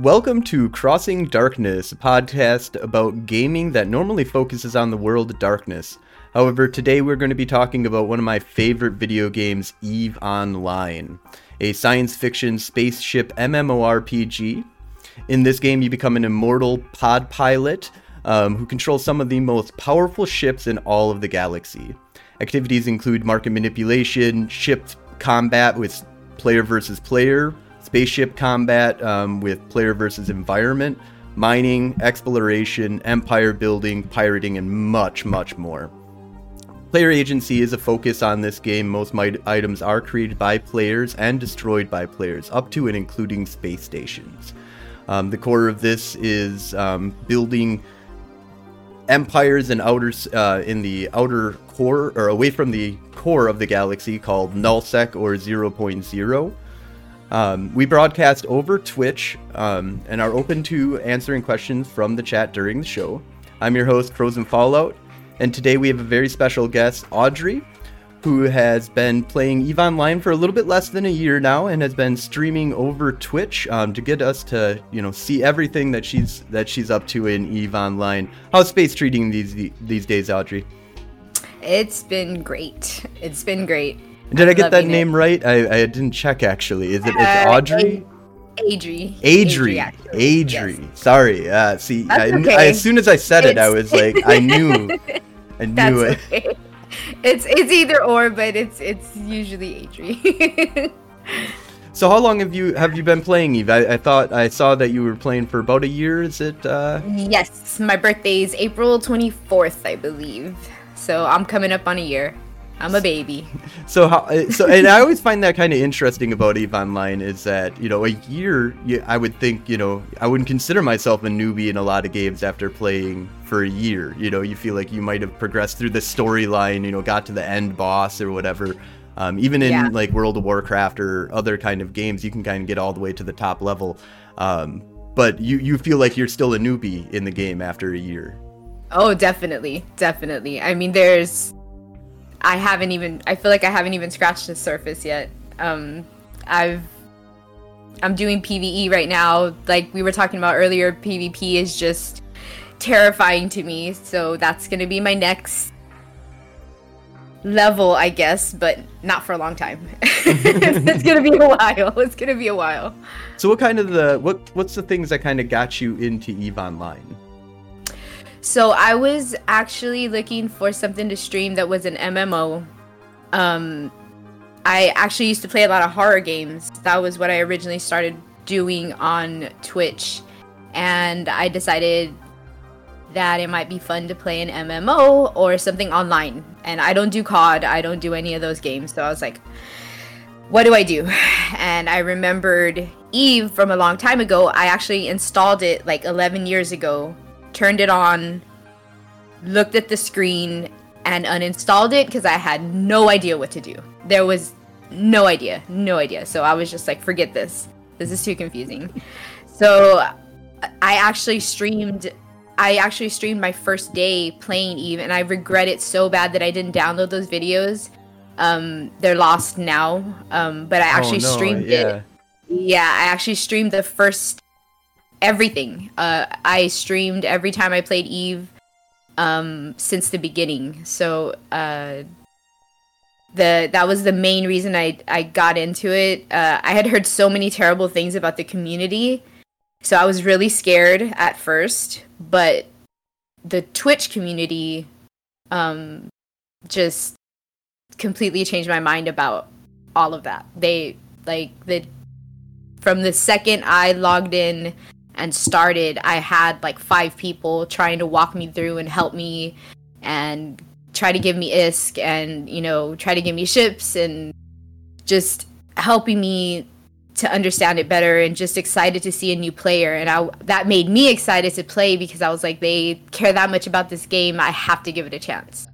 Welcome to Crossing Darkness, a podcast about gaming that normally focuses on the world of darkness. However, today we're going to be talking about one of my favorite video games, EVE Online, a science fiction spaceship MMORPG. In this game, you become an immortal pod pilot um, who controls some of the most powerful ships in all of the galaxy. Activities include market manipulation, ship combat with player versus player, spaceship combat um, with player versus environment, mining, exploration, empire building, pirating, and much, much more. Player agency is a focus on this game. Most items are created by players and destroyed by players, up to and including space stations. Um, the core of this is um, building empires in outer uh, in the outer core or away from the core of the galaxy called nullsec or 0.0 um, we broadcast over twitch um, and are open to answering questions from the chat during the show i'm your host frozen fallout and today we have a very special guest audrey who has been playing EVE Online for a little bit less than a year now, and has been streaming over Twitch um, to get us to, you know, see everything that she's that she's up to in EVE Online. How's space treating these these days, Audrey? It's been great. It's been great. Did i get that name it. right? I, I didn't check actually. Is it uh, Audrey? Adri. Adri. Adri. Adri. Yes. Sorry. Uh, see, I, okay. I, as soon as I said it's... it, I was like, I knew. I knew it. Okay it's it's either or, but it's it's usually Adri. so how long have you have you been playing Eve? I, I, thought I saw that you were playing for about a year. Is it? Uh... Yes, my birthday is April twenty fourth, I believe. So I'm coming up on a year. I'm a baby. So how? Uh, so and I always find that kind of interesting about Eve Online is that you know a year. I would think you know I wouldn't consider myself a newbie in a lot of games after playing for a year. You know, you feel like you might have progressed through the storyline. You know, got to the end boss or whatever. Um, even in yeah. like World of Warcraft or other kind of games, you can kind of get all the way to the top level. Um, but you you feel like you're still a newbie in the game after a year. Oh, definitely, definitely. I mean, there's I haven't even I feel like I haven't even scratched the surface yet. Um I've I'm doing PvE right now. Like we were talking about earlier, PvP is just terrifying to me. So that's to be my next level, I guess, but not for a long time. it's to be a while. It's to be a while. So what kind of the what what's the things that kind of got you into Eve Online? So I was actually looking for something to stream that was an MMO. Um, I actually used to play a lot of horror games. That was what I originally started doing on Twitch. And I decided that it might be fun to play an MMO or something online. And I don't do COD, I don't do any of those games. So I was like, what do I do? And I remembered Eve from a long time ago. I actually installed it like 11 years ago turned it on, looked at the screen, and uninstalled it because I had no idea what to do. There was no idea, no idea. So I was just like, forget this. This is too confusing. So I actually streamed. I actually streamed my first day playing Eve, and I regret it so bad that I didn't download those videos. Um, they're lost now. Um, but I oh, actually oh, no, streamed yeah. it. Yeah, I actually streamed the first everything. Uh, I streamed every time I played Eve um, since the beginning. So uh, the that was the main reason I I got into it. Uh, I had heard so many terrible things about the community, so I was really scared at first. But the Twitch community um, just completely changed my mind about all of that. They like the from the second I logged in and started, I had like five people trying to walk me through and help me and try to give me ISK and, you know, try to give me ships and just helping me to understand it better and just excited to see a new player and I that made me excited to play because I was like they care that much about this game I have to give it a chance.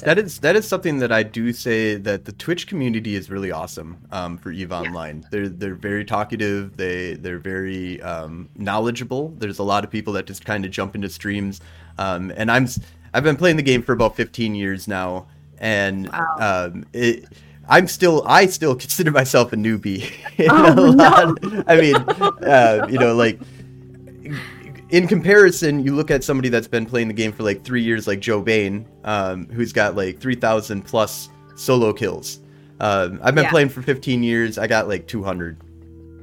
So. That is that is something that I do say that the Twitch community is really awesome um, for Eve Online. Yeah. They're they're very talkative. They they're very um, knowledgeable. There's a lot of people that just kind of jump into streams. Um, and I'm I've been playing the game for about 15 years now, and wow. Um, it I'm still I still consider myself a newbie. Oh, no. I mean, uh, you know, like in comparison, you look at somebody that's been playing the game for like three years, like Joe Bain, um, who's got like three thousand plus solo kills. Um, I've been Yeah. playing for 15 years. I got like 200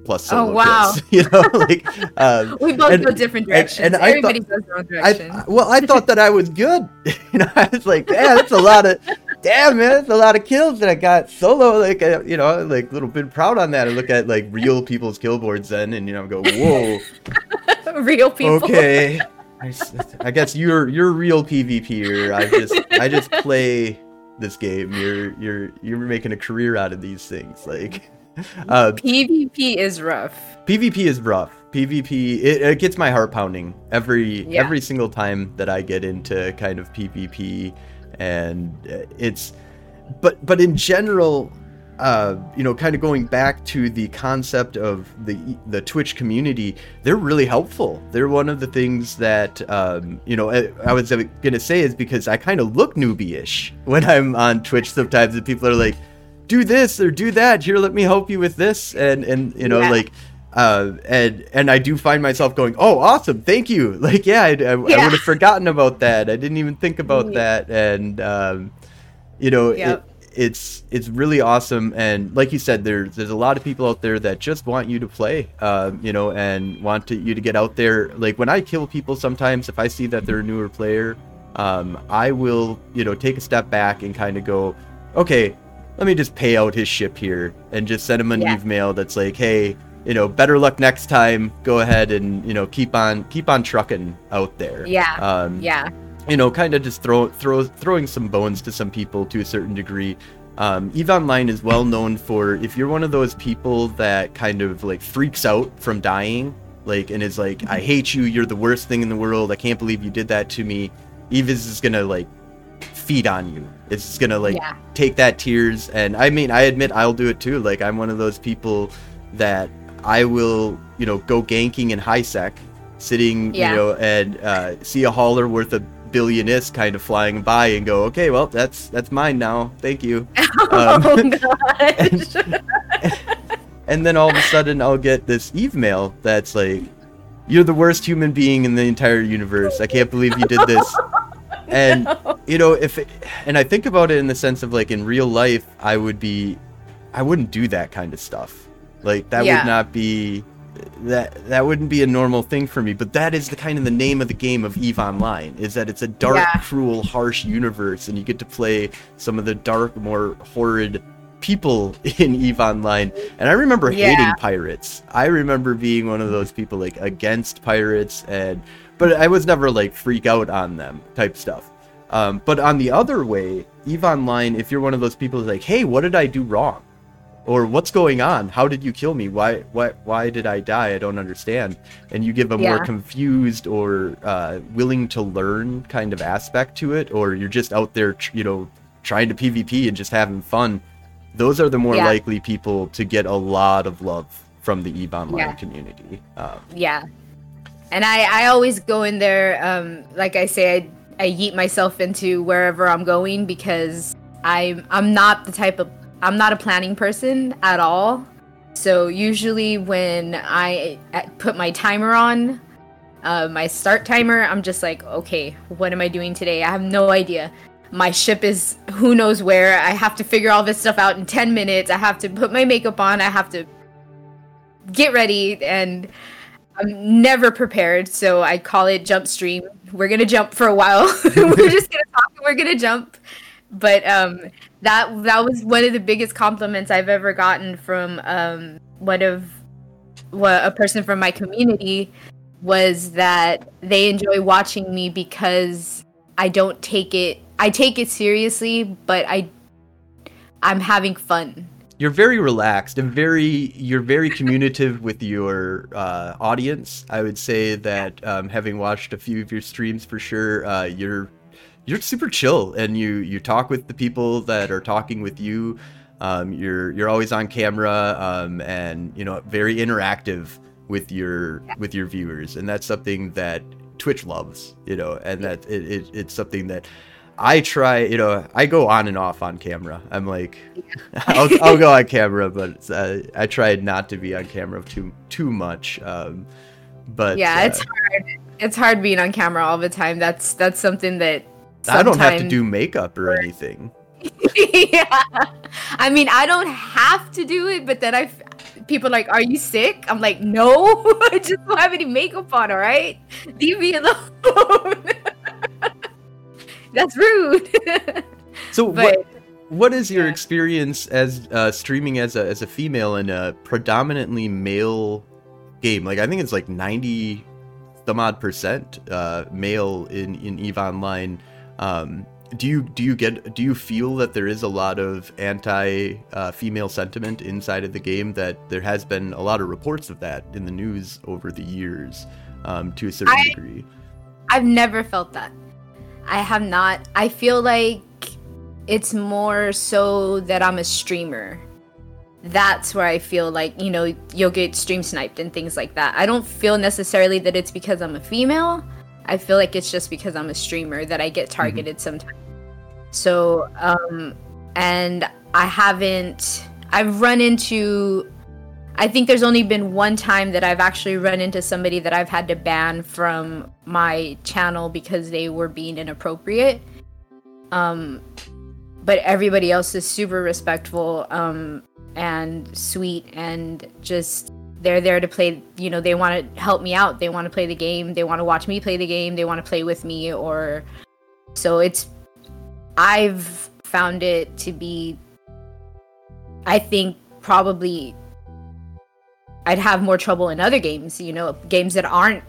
plus solo Oh, wow. kills. You know, like um, We both and- go different directions. and I Everybody thought- goes their own I, direction. well, I thought that I was good. you know, I was like, yeah, that's a lot of, damn man, that's a lot of kills that I got solo. Like, uh, you know, like a little bit proud on that. I look at like real people's kill boards then, and you know, go, whoa, Real people. okay. I guess you're you're real PvPer. I just I just play this game. You're you're you're making a career out of these things. Like, uh, PvP is rough. PvP is rough. PvP it, it gets my heart pounding every Yeah. every single time that I get into kind of PvP, and uh, it's but but in general, uh, you know, kind of going back to the concept of the the Twitch community, they're really helpful. They're one of the things that um, you know I, I was gonna say is because I kind of look newbie-ish when I'm on Twitch sometimes, and people are like, "Do this or do that. Here, let me help you with this," and and you know Yeah. like. Uh, and and I do find myself going, oh, awesome, thank you. Like, yeah, I, I, I would have forgotten about that. I didn't even think about Yeah. that, and um, you know, Yep. It, it's it's really awesome. And like you said, there's there's a lot of people out there that just want you to play, um, you know, and want to, you to get out there. Like when I kill people, sometimes if I see that they're a newer player, um, I will, you know, take a step back and kind of go, okay, let me just pay out his ship here and just send him an Yeah. email that's like, hey, you know, better luck next time. Go ahead and you know keep on keep on trucking out there. Yeah. Um, Yeah. You know, kind of just throw throw throwing some bones to some people to a certain degree. Um, Eve Online is well known for if you're one of those people that kind of like freaks out from dying, like and is like, I hate you, you're the worst thing in the world, I can't believe you did that to me. Eve is just gonna like feed on you. It's just gonna like Yeah. take that tears and I mean I admit I'll do it too. Like I'm one of those people that I will, you know, go ganking in high sec, sitting, Yeah. you know, and uh, see a hauler worth a billion ISK kind of flying by and go, okay, well that's that's mine now. Thank you. Um, oh gosh. And then all of a sudden I'll get this Eve mail that's like, you're the worst human being in the entire universe. I can't believe you did this. And you know, if it, and I think about it in the sense of like in real life, I would be, I wouldn't do that kind of stuff. Like that Yeah. would not be, that that wouldn't be a normal thing for me. But that is the kind of the name of the game of Eve Online is that it's a dark, Yeah. cruel, harsh universe, and you get to play some of the dark, more horrid people in Eve Online. And I remember Yeah. hating pirates. I remember being one of those people like against pirates and but I was never like freak out on them type stuff. Um, but on the other way, Eve Online, if you're one of those people who's like, hey, what did I do wrong? Or what's going on? How did you kill me? Why why why did I die? I don't understand. And you give a more confused or uh, willing to learn kind of aspect to it, or you're just out there, tr- you know, trying to PvP and just having fun. Those are the more Yeah. likely people to get a lot of love from the Eve Online Yeah. community. Um, yeah. And I, I always go in there, um, like I say, I, I yeet myself into wherever I'm going because I'm I'm not the type of I'm not a planning person at all. So usually when I uh, put my timer on, uh, my start timer, I'm just like, okay, what am I doing today? I have no idea. My ship is who knows where. I have to figure all this stuff out in 10 minutes. I have to put my makeup on. I have to get ready and I'm never prepared, so I call it jump stream. We're gonna jump for a while. we're just gonna talk and we're gonna jump. But um, that that was one of the biggest compliments I've ever gotten from um, one of what a person from my community was that they enjoy watching me because I don't take it. I take it seriously, but I I'm having fun. you're very relaxed and very you're very communicative with your uh, audience. I would say that um, having watched a few of your streams for sure, uh, you're you're super chill and you you talk with the people that are talking with you. Um, you're you're always on camera um, and you know very interactive with your with your viewers, and that's something that Twitch loves. You know, and that it, it it's something that I try, you know, I go on and off on camera. I'm like, I'll, I'll go on camera, but uh, I try not to be on camera too too much. Um, but yeah, uh, it's hard. It's hard being on camera all the time. That's that's something that I don't have to do makeup or anything. yeah. I mean, I don't have to do it, but then I, people are like, "Are you sick?" I'm like, "No, I just don't have any makeup on. All right, leave me alone." That's rude. So but what what is your yeah. experience as uh, streaming as a as a female in a predominantly male game? Like I think it's like ninety some odd percent uh, male in in Eve Online. Um, do you do you get do you feel that there is a lot of anti uh, female sentiment inside of the game? That there has been a lot of reports of that in the news over the years, um, to a certain I- degree. I've never felt that. I have not. I feel like it's more so that I'm a streamer. That's where I feel like, you know, you'll get stream sniped and things like that. I don't feel necessarily that it's because I'm a female. I feel like it's just because I'm a streamer that I get targeted sometimes. So, um, and I haven't, I've run into, I think there's only been one time that I've actually run into somebody that I've had to ban from my channel because they were being inappropriate. Um, but everybody else is super respectful um, and sweet and just they're there to play you know they want to help me out. They want to play the game. They want to watch me play the game. They want to play with me or so it's i've found it to be i think probably i'd have more trouble in other games you know games that aren't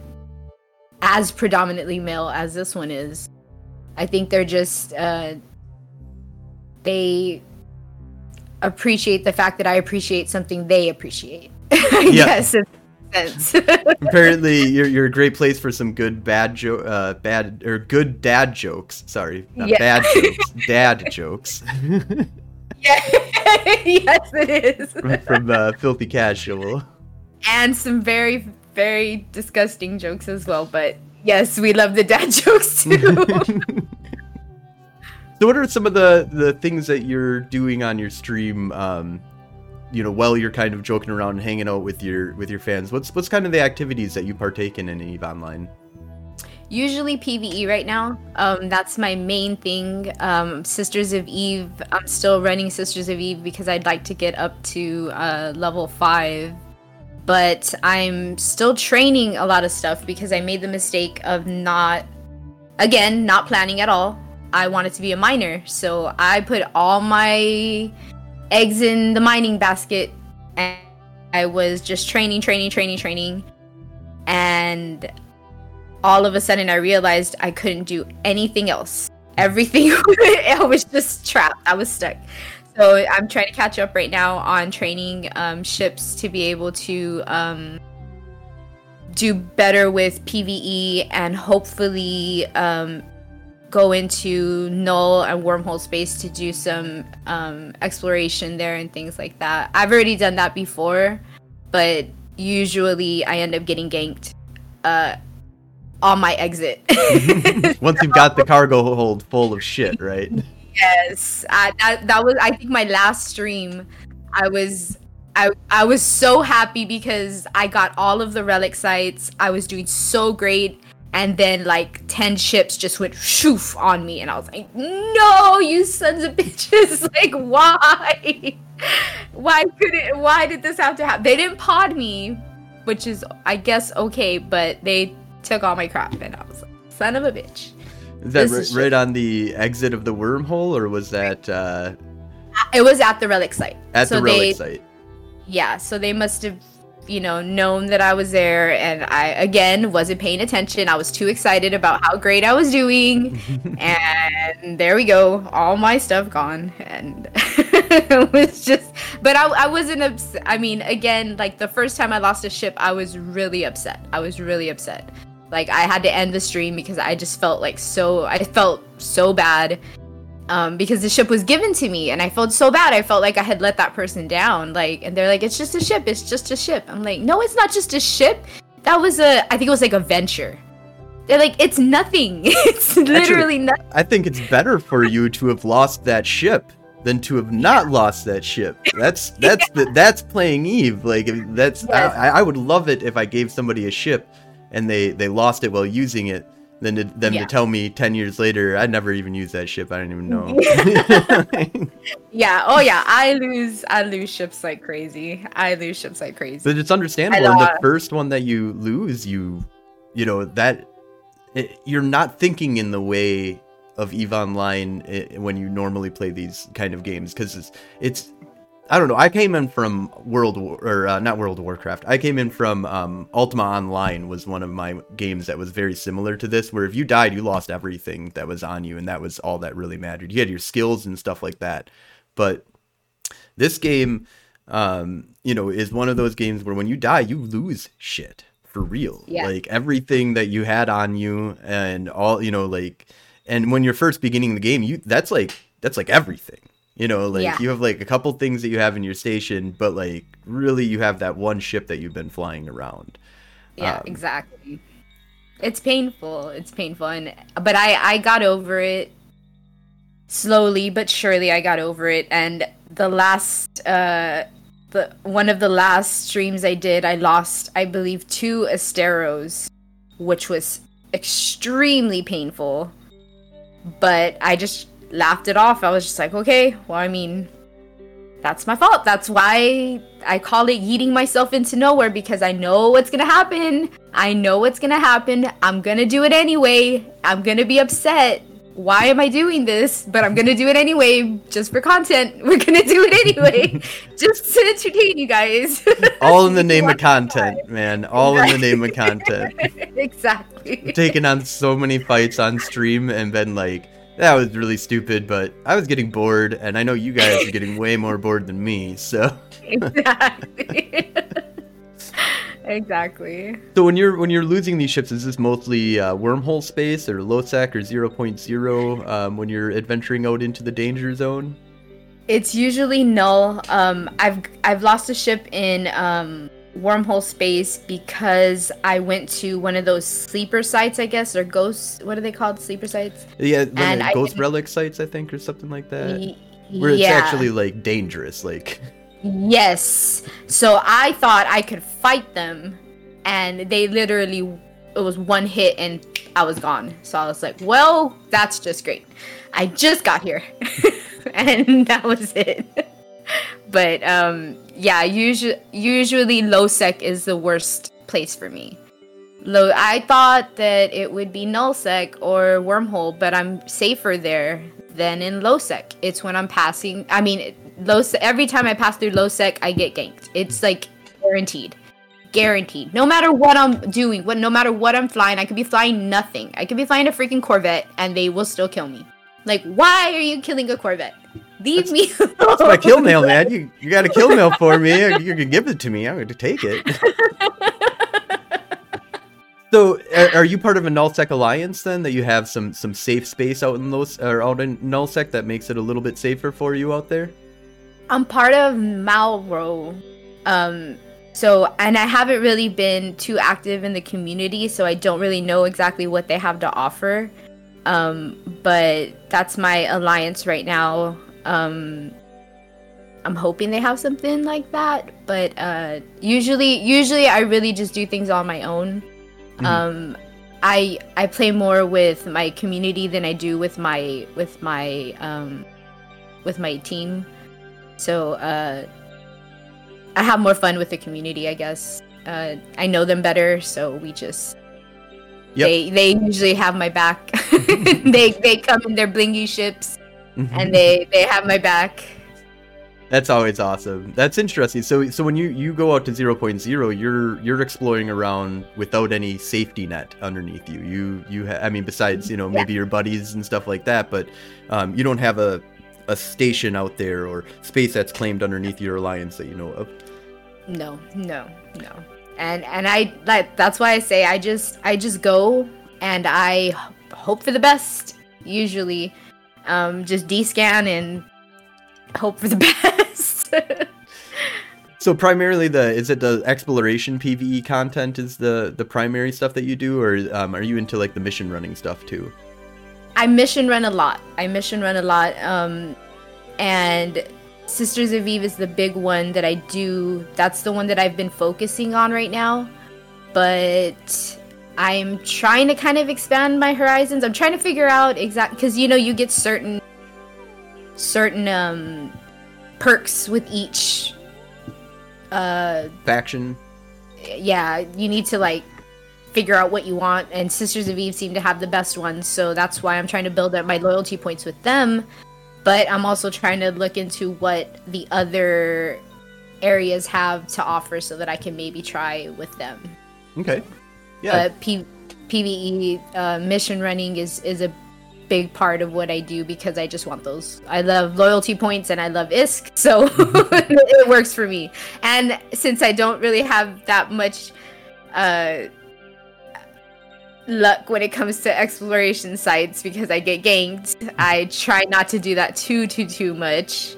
as predominantly male as this one is. I think they're just uh they appreciate the fact that i appreciate something they appreciate I Yeah. guess it makes sense. Apparently, you're, you're a great place for some good bad joke, uh, bad or good dad jokes. Sorry, not Yeah. bad jokes, dad jokes yeah. yes, it is. from uh, Filthy Casual. And some very, very disgusting jokes as well. But yes, we love the dad jokes too. So, what are some of the the things that you're doing on your stream? Um, you know, while you're kind of joking around and hanging out with your with your fans, what's what's kind of the activities that you partake in in Eve Online? Usually PVE right now. Um, that's my main thing. Um, Sisters of Eve. I'm still running Sisters of Eve because I'd like to get up to uh, level five. But I'm still training a lot of stuff because I made the mistake of not, again, not planning at all. I wanted to be a miner, so I put all my eggs in the mining basket, and I was just training, training, training, training, and all of a sudden I realized I couldn't do anything else. Everything I was just trapped. I was stuck. So I'm trying to catch up right now on training um, ships to be able to um, do better with PVE and hopefully um, go into null and wormhole space to do some um, exploration there and things like that. I've already done that before, but usually I end up getting ganked uh, on my exit. Once you've got the cargo hold full of shit, right? yes, I, that that was I think my last stream. I was I I was so happy because I got all of the relic sites. I was doing so great. And then like ten ships just went shoof on me, and I was like, "No, you sons of bitches! Like, why? Why could it? Why did this have to happen? They didn't pod me, which is, I guess, okay, but they took all my crap, and I was like, son of a bitch. Is that ri- is right on the exit of the wormhole, or was that uh, It was at the relic site. at so the relic they, site? Yeah, so they must have, you know, known that I was there, and I again wasn't paying attention. I was too excited about how great I was doing, and there we go, all my stuff gone, and it was just. But I, I wasn't upset. I mean, again, like the first time I lost a ship, I was really upset. I was really upset. Like I had to end the stream because I just felt like so. I felt so bad um, because the ship was given to me and I felt so bad. I felt like I had let that person down. Like, and they're like, it's just a ship. It's just a ship. I'm like, no, it's not just a ship. That was a, I think it was like a venture. They're like, it's nothing. It's literally nothing. I think it's better for you to have lost that ship than to have not lost that ship. That's that's the, that's playing Eve. Like that's Yes. I, I would love it if I gave somebody a ship and they they lost it while using it. Then to, them Yeah. to tell me ten years later I'd never even use that ship. I didn't even know. Yeah. Oh yeah. I lose. I lose ships like crazy. I lose ships like crazy. but it's understandable. And the first one that you lose, you you know that it, you're not thinking in the way of Eve Online eh, when you normally play these kind of games because it's it's I don't know. I came in from World War or uh, not World of Warcraft. I came in from um, Ultima Online was one of my games that was very similar to this, where if you died, you lost everything that was on you, and that was all that really mattered. You had your skills and stuff like that, but this game, um, you know, is one of those games where when you die, you lose shit for real. Yeah. Like everything that you had on you and all, you know, like, and when you're first beginning the game, you that's like that's like everything. You know, like Yeah. you have like a couple things that you have in your station, but like really you have that one ship that you've been flying around. Yeah, Um, exactly. It's painful. It's painful, and but I I got over it slowly but surely. I got over it, and the last uh the one of the last streams I did, I lost I believe two Asteros, which was extremely painful. But I just laughed it off. I was just like, okay, well, I mean, that's my fault. That's why I call it yeeting myself into nowhere because I know what's gonna happen. I know what's gonna happen. I'm gonna do it anyway. I'm gonna be upset. Why am I doing this? But I'm gonna do it anyway, just for content. We're gonna do it anyway, just to entertain you guys. All in the name of content, man. All in the name of content. exactly. taken on so many fights on stream and been like, that was really stupid, but I was getting bored, and I know you guys are getting way more bored than me. So, exactly. exactly. so when you're when you're losing these ships, is this mostly uh, wormhole space or lowsec or 0.0 um, when you're adventuring out into the danger zone? It's usually null. Um, I've I've lost a ship in um, wormhole space because I went to one of those sleeper sites, I guess, or ghosts. What are they called? Sleeper sites. Yeah, And ghost relic sites, I think, or something like that. Y- Where it's yeah. actually like dangerous, like Yes. So I thought I could fight them, and they literally it was one hit and I was gone. So I was like, well, that's just great. I just got here, and that was it. but um, yeah, usually usually is the worst place for me. I thought that it would be null sec or wormhole, but I'm safer there than in low sec. It's when I'm passing. I mean, every time I pass through low sec, I get ganked. It's like guaranteed, guaranteed. No matter what I'm doing, what no matter what I'm flying, I could be flying nothing. I could be flying a freaking Corvette, and they will still kill me. Like, why are you killing a Corvette? Leave me. it's my kill mail, man. You you got a kill mail for me. You can give it to me. I'm going to take it. So, are, are you part of a nullsec alliance then? That you have some some safe space out in those or out in nullsec that makes it a little bit safer for you out there? I'm part of Malro. Um so and I haven't really been too active in the community, so I don't really know exactly what they have to offer. Um but that's my alliance right now. Um I'm hoping they have something like that, but uh usually usually I really just do things on my own. Mhm. Um I I play more with my community than I do with my with my um with my team. So uh, I have more fun with the community, I guess. Uh, I know them better, so we just Yep. they they usually have my back. they they come in their blingy ships and they they have my back. That's always awesome. That's interesting. So so when you you go out to 0.0, you're you're exploring around without any safety net underneath you. You you ha- I mean besides, you know, Yeah. maybe your buddies and stuff like that, but um, you don't have a a station out there or space that's claimed underneath your alliance that you know of. No, no, no. And and I like that's why I say I just I just go and I hope for the best. Usually, um, just descan and hope for the best. So primarily the is it the exploration PVE content is the the primary stuff that you do, or um, are you into like the mission running stuff too? I mission run a lot. I mission run a lot, um, and Sisters of Eve is the big one that I do. That's the one that I've been focusing on right now, but I'm trying to kind of expand my horizons. I'm trying to figure out exact because you know you get certain certain um perks with each uh faction. Yeah you need to like figure out what you want and sisters of eve seem to have the best ones so that's why i'm trying to build up my loyalty points with them. But i'm also trying to look into what the other areas have to offer so that i can maybe try with them. Okay yeah but P- pve uh, mission running is is a big part of what I do because I just want those. I love loyalty points and I love ISK, so it works for me. And since I don't really have that much uh, luck when it comes to exploration sites because I get ganked, I try not to do that too too too much.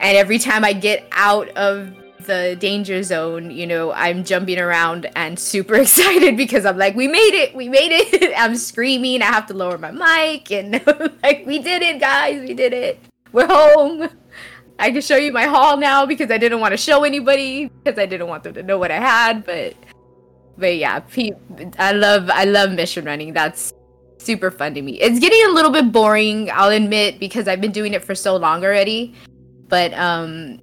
And every time I get out of the danger zone, you know, I'm jumping around and super excited because I'm like, we made it, we made it. I'm screaming, I have to lower my mic, and like, we did it, guys, we did it. We're home. I can show you my haul now because I didn't want to show anybody because I didn't want them to know what I had, but but yeah, I love I love mission running. That's super fun to me. It's getting a little bit boring, I'll admit, because I've been doing it for so long already. But um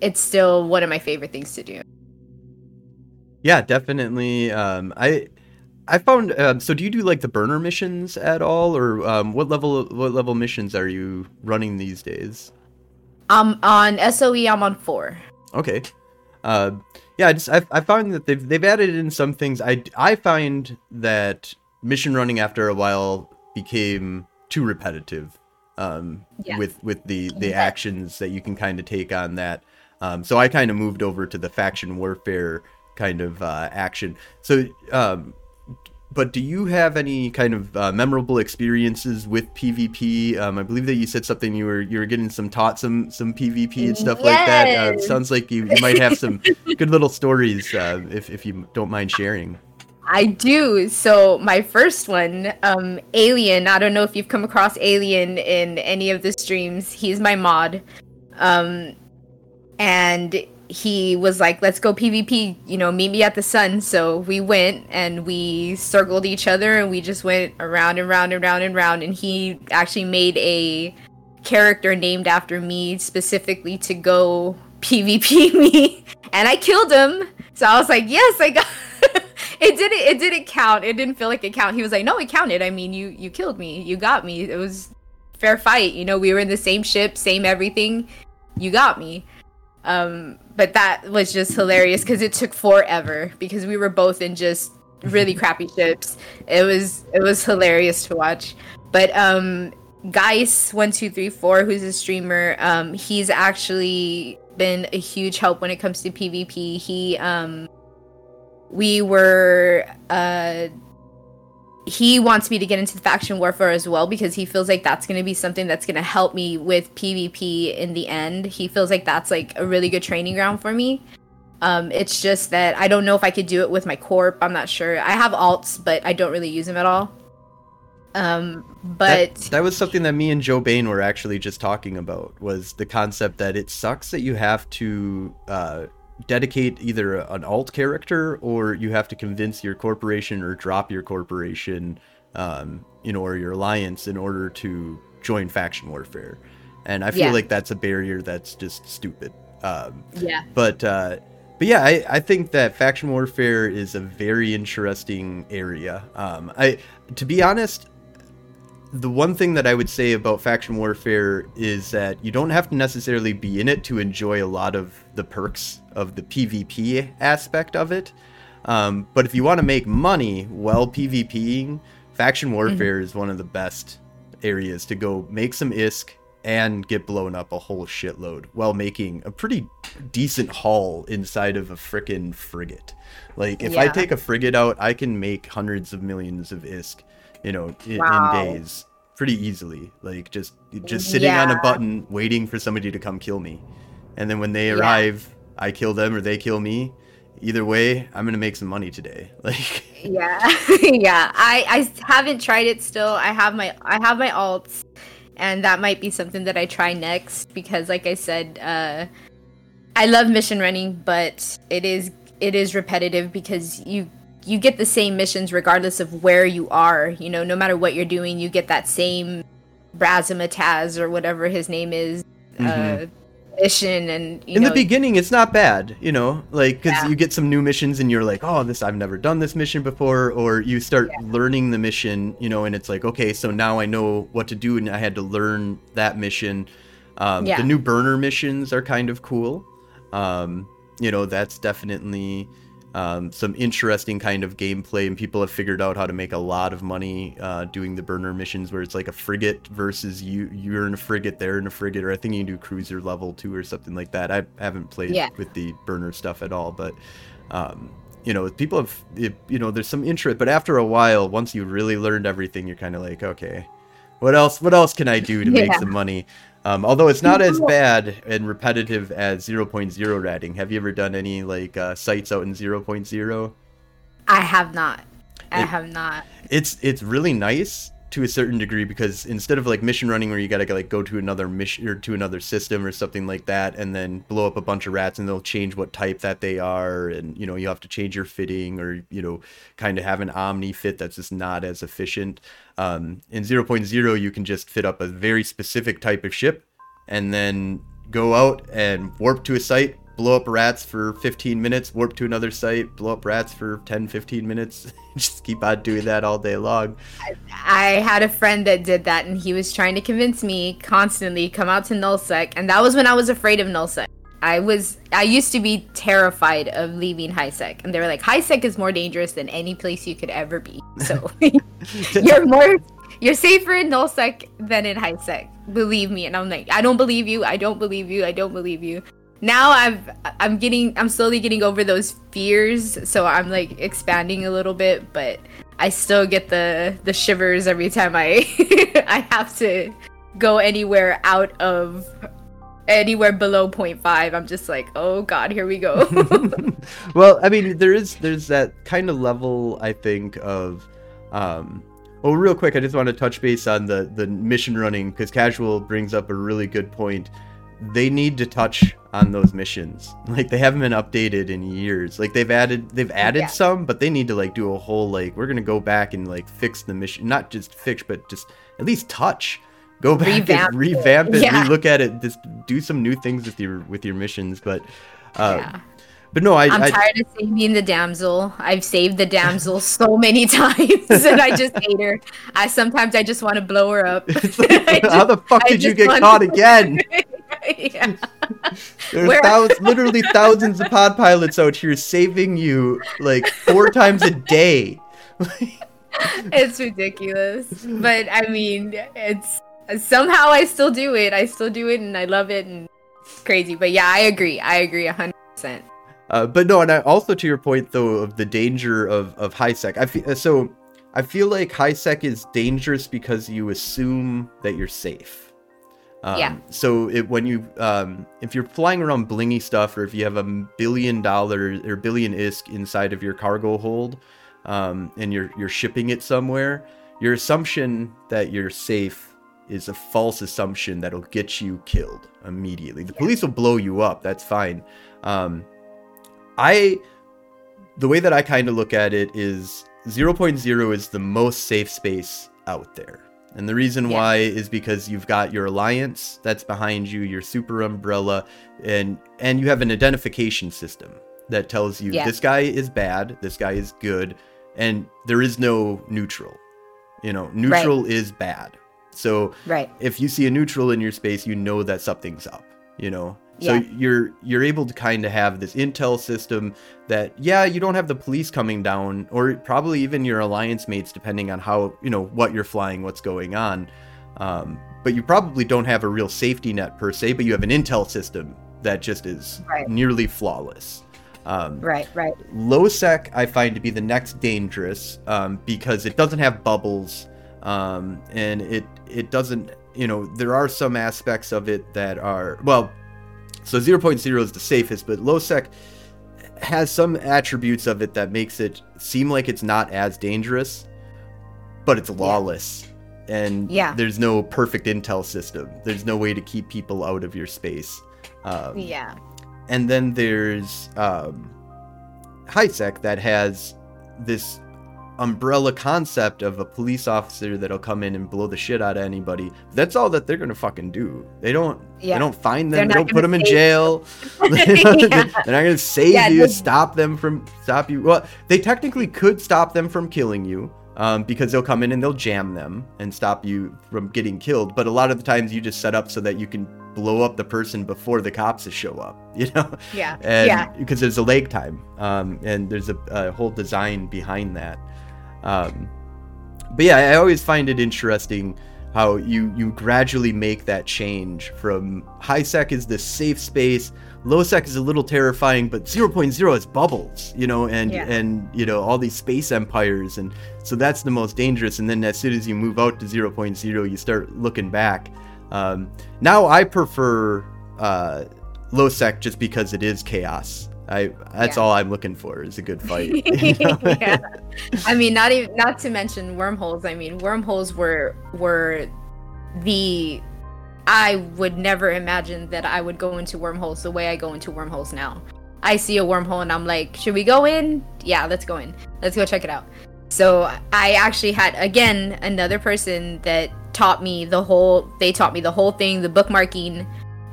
it's still one of my favorite things to do. Yeah, definitely. Um, I I found. Um, so, do you do like the burner missions at all, or um, what level what level missions are you running these days? Um, on SOE, I'm on four. Okay. Uh, yeah, I just I, I found that they've they've added in some things. I I find that mission running after a while became too repetitive. Um, yeah. with with the the actions that you can kind of take on that. Um, so I kind of moved over to the faction warfare kind of uh, action. So, um, but do you have any kind of uh, memorable experiences with PvP? Um, I believe that you said something you were you were getting some taught some some PvP and stuff yes. like that. Uh, sounds like you, you might have some good little stories uh, if if you don't mind sharing. I do. So my first one, um, Alien. I don't know if you've come across Alien in any of the streams. He's my mod. Um, and he was like, "Let's go PvP, you know, meet me at the sun." So we went and we circled each other and we just went around and round and round and round and he actually made a character named after me specifically to go PvP me and I killed him. So I was like, "Yes, I got it didn't it didn't count. It didn't feel like it count." He was like, "No, it counted. I mean, you you killed me. You got me. It was fair fight. You know, we were in the same ship, same everything. You got me." Um, but that was just hilarious because it took forever because we were both in just really crappy ships. It was it was hilarious to watch. But um, Geis one two three four, who's a streamer, um, he's actually been a huge help when it comes to PvP. He um, we were uh he wants me to get into the faction warfare as well because he feels like that's going to be something that's going to help me with PvP in the end. He feels like that's like a really good training ground for me. Um, it's just that I don't know if I could do it with my corp. I'm not sure. I have alts, but I don't really use them at all. Um, but that, that was something that me and Joe Bain were actually just talking about was the concept that it sucks that you have to uh, dedicate either an alt character or you have to convince your corporation or drop your corporation, um, you know, or your alliance in order to join faction warfare. And I feel yeah. like that's a barrier that's just stupid. Um, yeah. But uh, but yeah, I, I think that faction warfare is a very interesting area. Um, I to be honest, the one thing that I would say about faction warfare is that you don't have to necessarily be in it to enjoy a lot of the perks of the PvP aspect of it. Um, but if you want to make money while PvPing, faction mm-hmm. warfare mm-hmm. is one of the best areas to go make some ISK and get blown up a whole shitload while making a pretty decent haul inside of a freaking frigate. Like if yeah. I take a frigate out, I can make hundreds of millions of ISK you know, in, wow. in days pretty easily. Like just just sitting yeah. on a button waiting for somebody to come kill me. And then when they arrive, I kill them or they kill me. Either way, I'm gonna make some money today. Like yeah, yeah. I I haven't tried it still. I have my I have my alts, and that might be something that I try next because, like I said, uh, I love mission running, but it is it is repetitive because you you get the same missions regardless of where you are. You know, no matter what you're doing, you get that same Razzmatazz or whatever his name is. Mm-hmm. Uh, mission and in know, the beginning it's not bad you know like because yeah. you get some new missions and you're like oh this i've never done this mission before or you start yeah. learning the mission you know and it's like okay so now i know what to do and i had to learn that mission um, yeah. the new burner missions are kind of cool um, you know that's definitely um, some interesting kind of gameplay, and people have figured out how to make a lot of money uh, doing the burner missions, where it's like a frigate versus you you're in a frigate, they're in a frigate, or I think you can do cruiser level two or something like that. I haven't played yeah. with the burner stuff at all, but um, you know, people have you know, there's some interest, but after a while, once you really learned everything, you're kind of like, okay, what else? What else can I do to yeah. make some money? Um, although it's not as bad and repetitive as 0.0 ratting. Have you ever done any like uh, sites out in 0.0? I have not. I it, have not. It's it's really nice to a certain degree because instead of like mission running where you gotta like go to another mission or to another system or something like that and then blow up a bunch of rats and they'll change what type that they are and you know you have to change your fitting or you know kind of have an omni fit that's just not as efficient. Um, in 0.0 you can just fit up a very specific type of ship and then go out and warp to a site blow up rats for 15 minutes, warp to another site, blow up rats for 10, 15 minutes. Just keep on doing that all day long. I had a friend that did that, and he was trying to convince me constantly come out to nullsec, and that was when I was afraid of nullsec. I was I used to be terrified of leaving high sec, and they were like, high sec is more dangerous than any place you could ever be. So you're more you're safer in nullsec than in high sec. Believe me. And I'm like, I don't believe you. I don't believe you. I don't believe you now I've I'm getting I'm slowly getting over those fears, so I'm like expanding a little bit, but I still get the the shivers every time I I have to go anywhere out of anywhere below 0.5 i'm just like oh god here we go. Well i mean there is there's that kind of level i think of um well real quick i just want to touch base on the the mission running because casual brings up a really good point they need to touch on those missions. Like they haven't been updated in years. Like they've added they've added yeah. some, but they need to like do a whole like we're gonna go back and like fix the mission, not just fix, but just at least touch. Go back revamp and revamp it, yeah. relook at it, just do some new things with your with your missions. But uh, yeah. But no, I, I'm I, tired of saving the damsel. I've saved the damsel so many times, and I just hate her. I sometimes I just want to blow her up. Like, how the fuck did you get caught again? yeah. There's thousands, literally thousands of pod pilots out here saving you like four times a day. it's ridiculous, but I mean, it's somehow I still do it. I still do it, and I love it, and it's crazy. But yeah, I agree. I agree hundred percent. Uh, but no, and I, also to your point though of the danger of of high sec. I feel so. I feel like high sec is dangerous because you assume that you're safe. Um, yeah. So it, when you um, if you're flying around blingy stuff, or if you have a billion dollars or billion ISK inside of your cargo hold, um, and you're you're shipping it somewhere, your assumption that you're safe is a false assumption that'll get you killed immediately. The yeah. police will blow you up. That's fine. Um, I the way that I kind of look at it is 0.0 is the most safe space out there. And the reason yeah. why is because you've got your alliance that's behind you, your super umbrella, and and you have an identification system that tells you yeah. this guy is bad, this guy is good, and there is no neutral. You know, neutral right. is bad. So right. if you see a neutral in your space, you know that something's up, you know. So yeah. you're you're able to kind of have this intel system that yeah, you don't have the police coming down or probably even your alliance mates depending on how, you know, what you're flying, what's going on. Um, but you probably don't have a real safety net per se, but you have an intel system that just is right. nearly flawless. Um, right, right. Low sec I find to be the next dangerous um, because it doesn't have bubbles um, and it it doesn't you know there are some aspects of it that are well So 0.0 is the safest, but low sec has some attributes of it that makes it seem like it's not as dangerous, but it's lawless. And Yeah. there's no perfect intel system. There's no way to keep people out of your space. Um, Yeah. and then there's um, HiSec that has this umbrella concept of a police officer that'll come in and blow the shit out of anybody. That's all that they're gonna fucking do. They don't. Yeah. They don't find They're them. They don't put them in jail. Yeah. they're not gonna save Yeah, you. they- Stop them from stop you. Well, they technically could stop them from killing you. Um, because they'll come in and they'll jam them and stop you from getting killed. But a lot of the times you just set up so that you can blow up the person before the cops show up. You know, Yeah. and yeah. because there's a lag time um, and there's a, a whole design behind that um, but yeah i always find it interesting how you you gradually make that change from high sec is the safe space low sec is a little terrifying but 0.0 is bubbles you know and Yeah. and you know all these space empires and so that's the most dangerous and then as soon as you move out to 0.0 you start looking back um, now i prefer uh, low sec just because it is chaos i that's Yeah. all i'm looking for is a good fight yeah. I mean, not even not to mention wormholes. I mean, wormholes were were the I would never imagine that I would go into wormholes the way I go into wormholes now. I see a wormhole and I'm like, should we go in? Yeah, let's go in. Let's go check it out. So I actually had again another person that taught me the whole they taught me the whole thing, the bookmarking.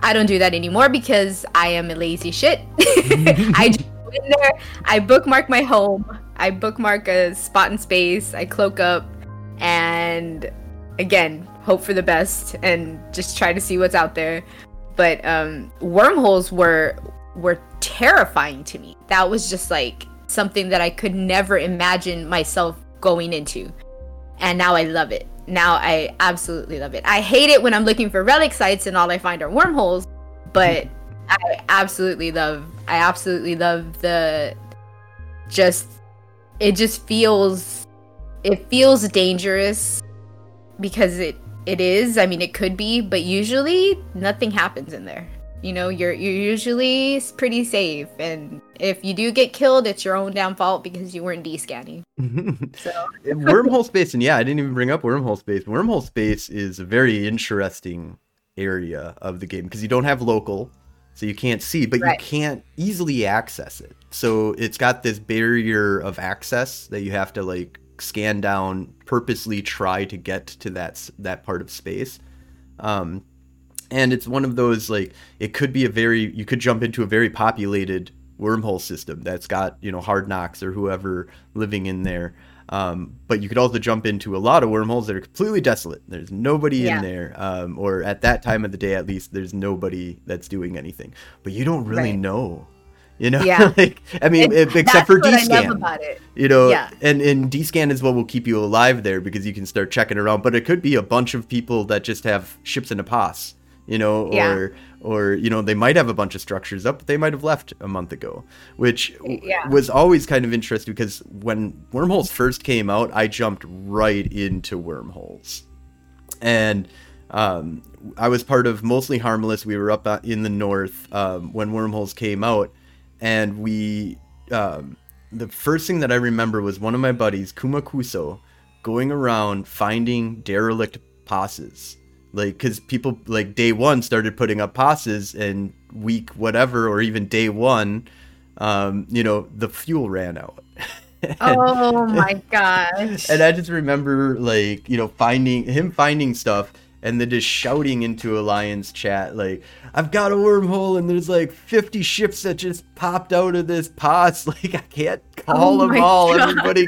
I don't do that anymore because I am a lazy shit. I just go in there, I bookmark my home, I bookmark a spot in space, I cloak up, and again, hope for the best and just try to see what's out there. But um, wormholes were were terrifying to me. That was just like something that I could never imagine myself going into. And now I love it. Now I absolutely love it. I hate it when I'm looking for relic sites and all I find are wormholes, but I absolutely love I absolutely love the just it just feels it feels dangerous because it it is. I mean it could be, but usually nothing happens in there. You know, you're you're usually pretty safe and if you do get killed, it's your own damn fault because you weren't d-scanning. So wormhole space and yeah i didn't even bring up wormhole space wormhole space is a very interesting area of the game because you don't have local so you can't see but Right. you can't easily access it so it's got this barrier of access that you have to like scan down purposely try to get to that that part of space um and it's one of those like it could be a very you could jump into a very populated wormhole system that's got you know hard knocks or whoever living in there um, but you could also jump into a lot of wormholes that are completely desolate there's nobody Yeah. in there um, or at that time of the day at least there's nobody that's doing anything but you don't really Right. know you know Yeah. like i mean if- except for what I love d-scan about it. you know Yeah. and and d-scan is what will keep you alive there because you can start checking around but it could be a bunch of people that just have ships in a POS you know Yeah. or or you know they might have a bunch of structures up but they might have left a month ago which Yeah. was always kind of interesting because when wormholes first came out i jumped right into wormholes and um, I was part of mostly harmless. We were up uh, in the north um, when wormholes came out, and we um, the first thing that I remember was one of my buddies, Kuma Kuso, going around finding derelict POSes. Like, because people like day one started putting up POSes, and week whatever, or even day one, um, you know, the fuel ran out. Oh my gosh. And I just remember like, you know, finding him finding stuff and then just shouting into Alliance chat like, I've got a wormhole and there's like 50 ships that just popped out of this pos. Like I can't call Oh them all. God. Everybody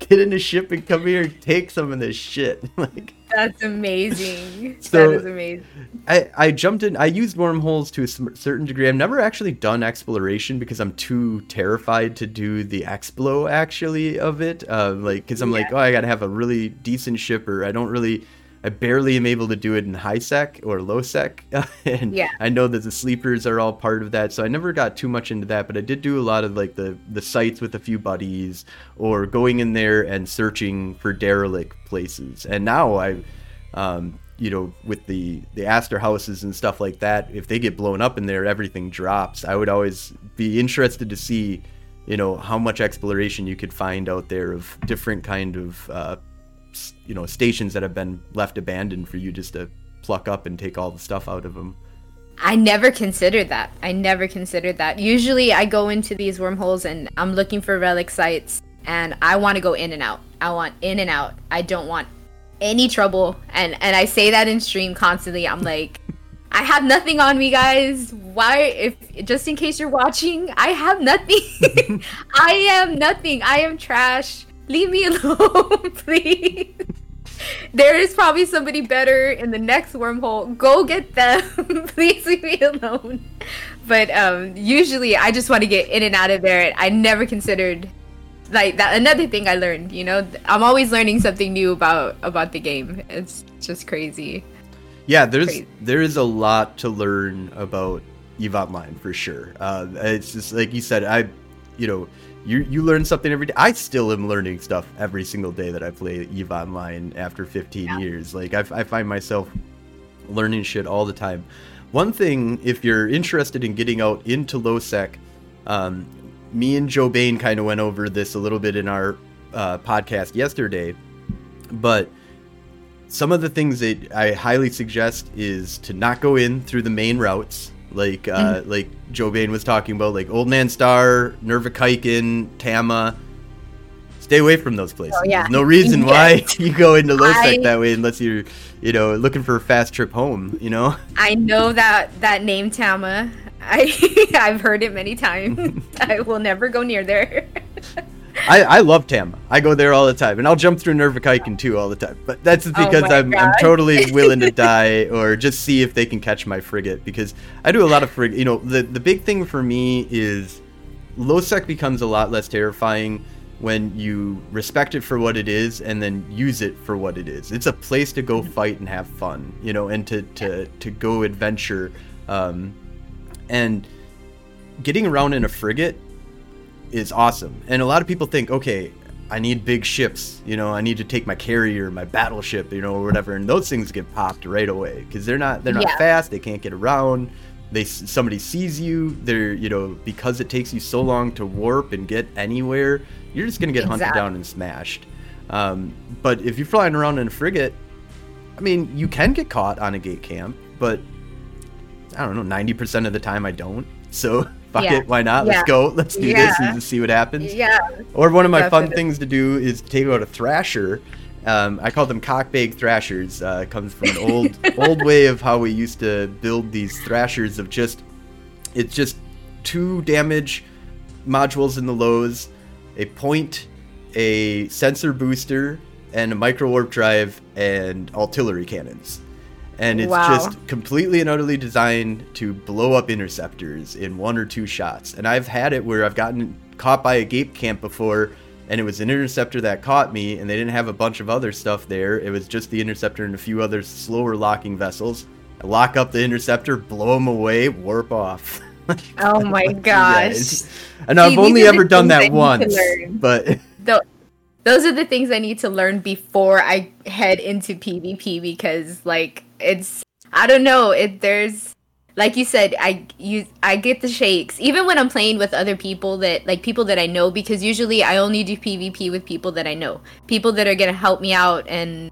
get in a ship and come here and take some of this shit. like That's amazing. So- that is amazing. I, I jumped in. I used wormholes to a certain degree. I've never actually done exploration because I'm too terrified to do the explo actually of it. Uh, like, because I'm like, oh, I gotta have a really decent ship, or I don't really, I barely am able to do it in high sec or low sec. and Yeah. I know that the sleepers are all part of that, so I never got too much into that. But I did do a lot of like the the sites with a few buddies, or going in there and searching for derelict places. And now I um, you know, with the the Astrahuses and stuff like that, if they get blown up in there, everything drops. I would always be interested to see, you know, how much exploration you could find out there of different kind of, uh, you know, stations that have been left abandoned for you just to pluck up and take all the stuff out of them. I never considered that. I never considered that. Usually I go into these wormholes and I'm looking for relic sites and I want to go in and out. I want in and out. I don't want any trouble. And and I say that in stream constantly. I'm like I have nothing on me, guys. Why if just in case you're watching, I have nothing. I am nothing. I am trash. Leave me alone, please there is probably somebody better in the next wormhole. Go get them. Please leave me alone. But um, usually, I just want to get in and out of there. I never considered like that. Another thing I learned, you know, I'm always learning something new about about the game. It's just crazy. Yeah, there's crazy. there is a lot to learn about Eve Online for sure. Uh, it's just like you said, I, you know you you learn something every day. I still am learning stuff every single day that I play Eve Online after 15 yeah. years. Like I, I find myself learning shit all the time. One thing, if you're interested in getting out into low sec, um, me and Joe Bain kind of went over this a little bit in our uh, podcast yesterday, but some of the things that I highly suggest is to not go in through the main routes like uh, mm-hmm. like Joe Bain was talking about, like Old Man Star, Nurva Tama. Stay away from those places. Oh, yeah. There's no reason why you go into low sec that way unless you're, you know, looking for a fast trip home. You know. I know that that name Tama. I I've heard it many times. I will never go near there. I, I love Tama. I go there all the time, and I'll jump through Nourvukaiken too all the time. But that's oh because oh I'm, I'm totally willing to die or just see if they can catch my frigate because I do a lot of frigate. You know, the the big thing for me is low sec becomes a lot less terrifying when you respect it for what it is and then use it for what it is. It's a place to go fight and have fun, you know, and to to to go adventure. Um, and getting around in a frigate is awesome. And a lot of people think, okay, I need big ships, you know, I need to take my carrier, my battleship, you know, or whatever, and those things get popped right away because they're not they're not yeah. fast, they can't get around. They somebody sees you, they're you know because it takes you so long to warp and get anywhere, you're just gonna get exactly. hunted down and smashed. Um, but if you're flying around in a frigate, I mean, you can get caught on a gate camp, but I don't know, ninety percent of the time I don't. So fuck yeah. it, why not? Let's go. Let's do yeah. this and see what happens. Yeah. Or one of my Definitely. fun things to do is take out a thrasher. Um, I call them cockbag thrashers. Uh, it comes from an old old way of how we used to build these thrashers of just it's just two damage modules in the lows, a point, a sensor booster, and a micro warp drive and artillery cannons and it's wow. just completely and utterly designed to blow up interceptors in one or two shots. And I've had it where I've gotten caught by a gate camp before, and it was an interceptor that caught me, and they didn't have a bunch of other stuff there. It was just the interceptor and a few other slower locking vessels. I lock up the interceptor, blow them away, warp off. oh my gosh! and I've only ever done that once, but. those are the things I need to learn before I head into PvP because like it's I don't know. It there's like you said, I you I get the shakes even when I'm playing with other people that like people that I know because usually I only do PvP with people that I know, people that are gonna help me out and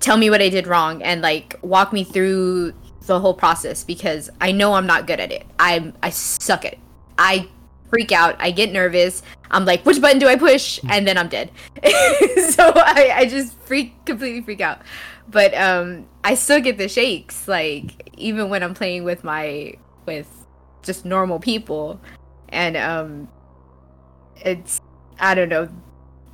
tell me what I did wrong and like walk me through the whole process because I know I'm not good at it. I I suck it. I freak out. I get nervous. I'm like, which button do I push? And then I'm dead. so I, I just freak completely freak out but um I still get the shakes like even when I'm playing with my with just normal people and um it's I don't know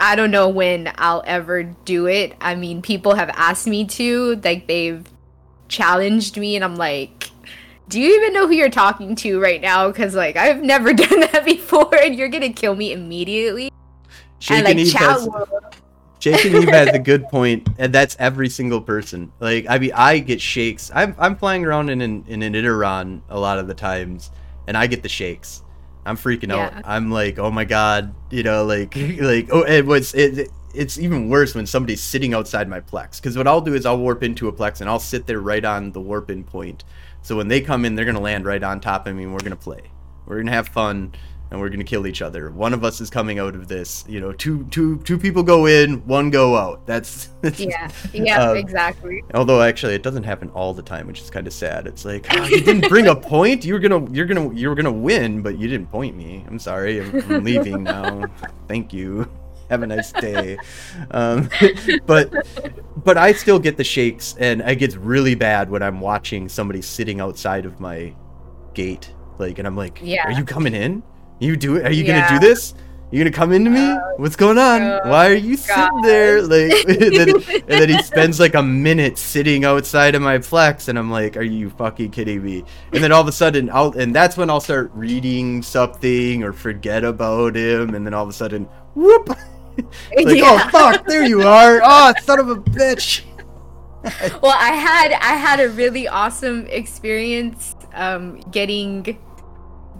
I don't know when I'll ever do it. I mean, people have asked me to, like they've challenged me and I'm like do you even know who you're talking to right now? Because like I've never done that before, and you're gonna kill me immediately. and like chat Jake and Eve has a good point, and that's every single person. Like, I mean, I get shakes. I'm I'm flying around in an in an Iteron a lot of the times, and I get the shakes. I'm freaking yeah. out. I'm like, oh my god, you know, like like oh, it was it, it's even worse when somebody's sitting outside my plex. Because what I'll do is I'll warp into a plex and I'll sit there right on the warp in point. So when they come in, they're gonna land right on top of me and we're gonna play. We're gonna have fun and we're gonna kill each other. One of us is coming out of this. You know, two two two people go in, one go out. That's yeah, yeah, um, exactly. Although actually, it doesn't happen all the time, which is kind of sad. It's like oh, you didn't bring a point. You were gonna you're gonna you were gonna win, but you didn't point me. I'm sorry. I'm, I'm leaving now. Thank you. Have a nice day. Um, but but I still get the shakes, and it gets really bad when I'm watching somebody sitting outside of my gate. Like, and I'm like, yeah. are you coming in? You do it? Are you yeah. gonna do this? You gonna come into me? Uh, What's going on? Uh, Why are you God. sitting there? Like, and, then, and then he spends like a minute sitting outside of my plex, and I'm like, "Are you fucking kidding me?" And then all of a sudden, I'll and that's when I'll start reading something or forget about him, and then all of a sudden, whoop! like, yeah. oh fuck, there you are! Oh, son of a bitch! well, I had I had a really awesome experience um, getting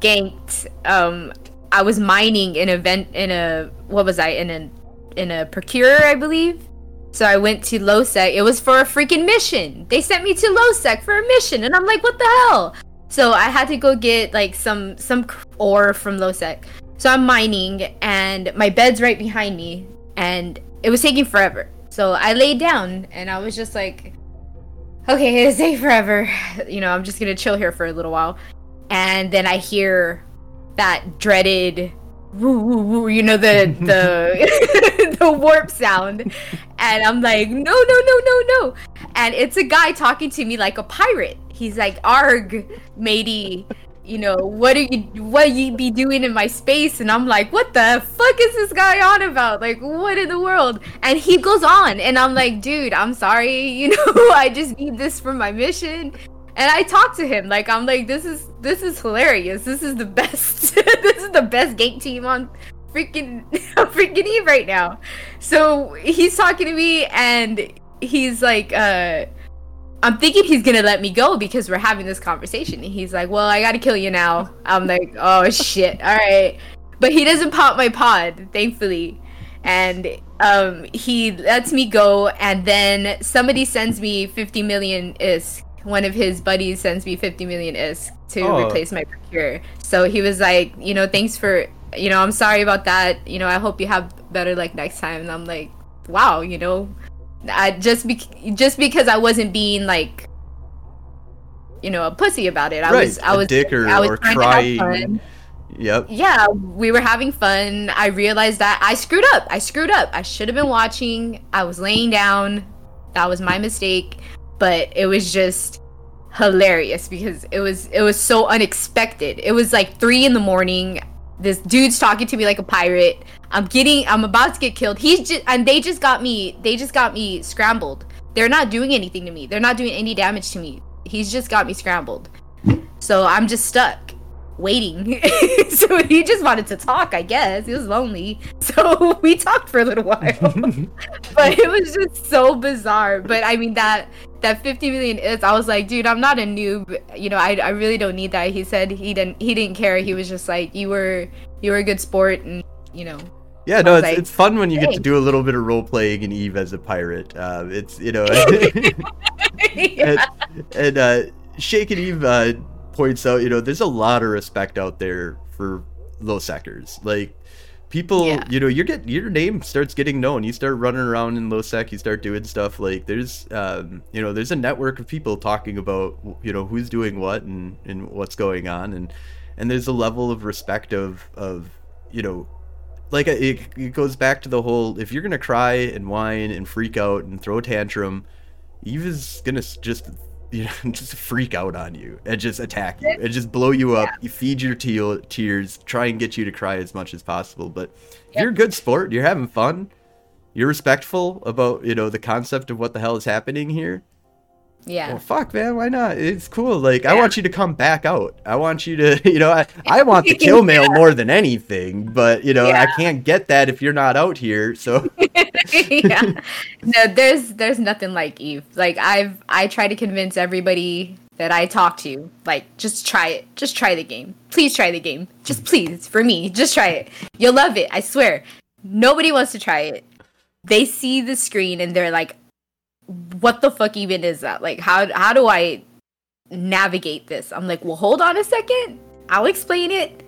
ganked. Um, I was mining in a vent in a what was I in a in a procurer, I believe. So I went to Lowsec. It was for a freaking mission. They sent me to Lowsec for a mission, and I'm like, what the hell? So I had to go get like some some ore from Lowsec. So I'm mining, and my bed's right behind me, and it was taking forever. So I laid down, and I was just like, okay, it's take forever. You know, I'm just gonna chill here for a little while and then I hear that dreaded woo, woo, woo, you know the the the warp sound. And i'm like no no no no no. And it's a guy talking to me like a pirate. He's like arg matey you know what are you what you be doing in my space? And i'm like what the fuck is this guy on about? Like what in the world? And he goes on. And i'm like dude i'm sorry. You know i just need this for my mission and I talked to him like I'm like this is this ISK hilarious. This is the best. this is the best gate team on freaking freaking Eve right now. So he's talking to me and he's like uh I'm thinking he's gonna let me go because we're having this conversation. And he's like, "Well, I gotta kill you now." I'm like, "Oh shit! All right," but he doesn't pop my pod, thankfully, and um, he lets me go. And then somebody sends me 50 million is one of his buddies sends me 50 million ISK to oh. replace my procure. So he was like, you know, thanks for, you know, I'm sorry about that. You know, I hope you have better like next time. And I'm like, wow, you know, I just be just because I wasn't being like, you know, a pussy about it. I right. was, I was, dick or, I was or crying. Yep. Yeah, we were having fun. I realized that I screwed up. I screwed up. I should have been watching. I was laying down. That was my mistake but it was just hilarious because it was it was so unexpected. It was like three in the morning. This dude's talking to me like a pirate. I'm getting I'm about to get killed. He's just and they just got me they just got me scrambled. They're not doing anything to me. They're not doing any damage to me. He's just got me scrambled. So I'm just stuck waiting. so he just wanted to talk, I guess. He was lonely. So we talked for a little while. but it was just so bizarre. But I mean that that 50 million ISK I was like, dude, I'm not a noob. You know, I, I really don't need that. He said he didn't he didn't care. He was just like, you were you were a good sport and you know. Yeah, no, it's, like, it's fun when you hey. get to do a little bit of role playing in Eve as a pirate. Uh, it's you know, yeah. and, and uh, Shake and Eve uh, points out, you know, there's a lot of respect out there for low sectors. Like people yeah. you know you get your name starts getting known you start running around in low sec you start doing stuff like there's um, you know there's a network of people talking about you know who's doing what and and what's going on and and there's a level of respect of of you know like it, it goes back to the whole if you're gonna cry and whine and freak out and throw a tantrum eve is gonna just you know, just freak out on you and just attack you and just blow you up. Yeah. You feed your te- tears, try and get you to cry as much as possible. But yep. you're a good sport, you're having fun, you're respectful about you know the concept of what the hell is happening here. Yeah. Well, fuck, man. Why not? It's cool. Like, yeah. I want you to come back out. I want you to, you know, I, I want the kill mail yeah. more than anything, but, you know, yeah. I can't get that if you're not out here. So, yeah. No, there's, there's nothing like Eve. Like, I've, I try to convince everybody that I talk to, like, just try it. Just try the game. Please try the game. Just please, for me, just try it. You'll love it. I swear. Nobody wants to try it. they see the screen and they're like, "What the fuck even is that? Like, how how do I navigate this?" I'm like, "Well, hold on a second. I'll explain it."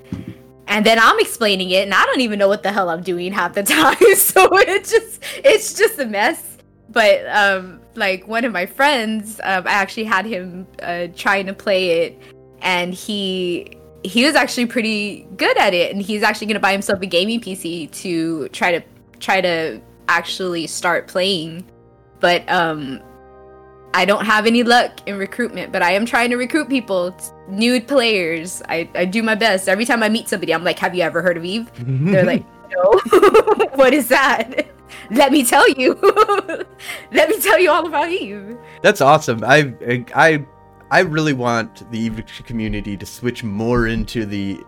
And then I'm explaining it, and I don't even know what the hell I'm doing half the time. so it's just it's just a mess. But um, like one of my friends, um, I actually had him uh, trying to play it, and he he was actually pretty good at it, and he's actually gonna buy himself a gaming PC to try to try to actually start playing. But um, I don't have any luck in recruitment, but I am trying to recruit people, new players. I, I do my best. Every time I meet somebody, I'm like, Have you ever heard of Eve? They're like, No. what is that? Let me tell you. Let me tell you all about Eve. That's awesome. I I I really want the Eve community to switch more into the